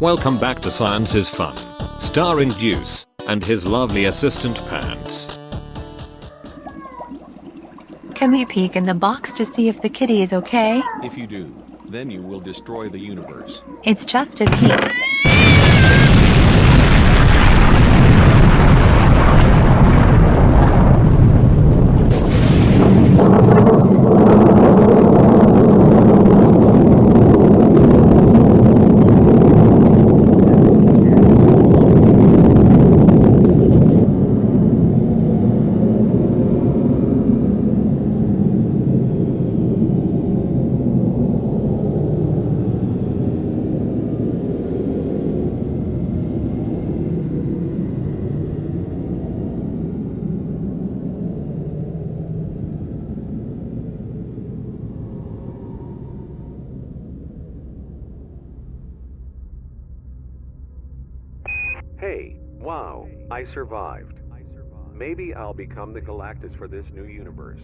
Welcome back to Science is Fun. Starring Deuce and his lovely assistant Pants. Can we peek in the box to see if the kitty is okay? If you do, then you will destroy the universe. It's just a peek. Hey, wow, I survived. Maybe I'll become the Galactus for this new universe.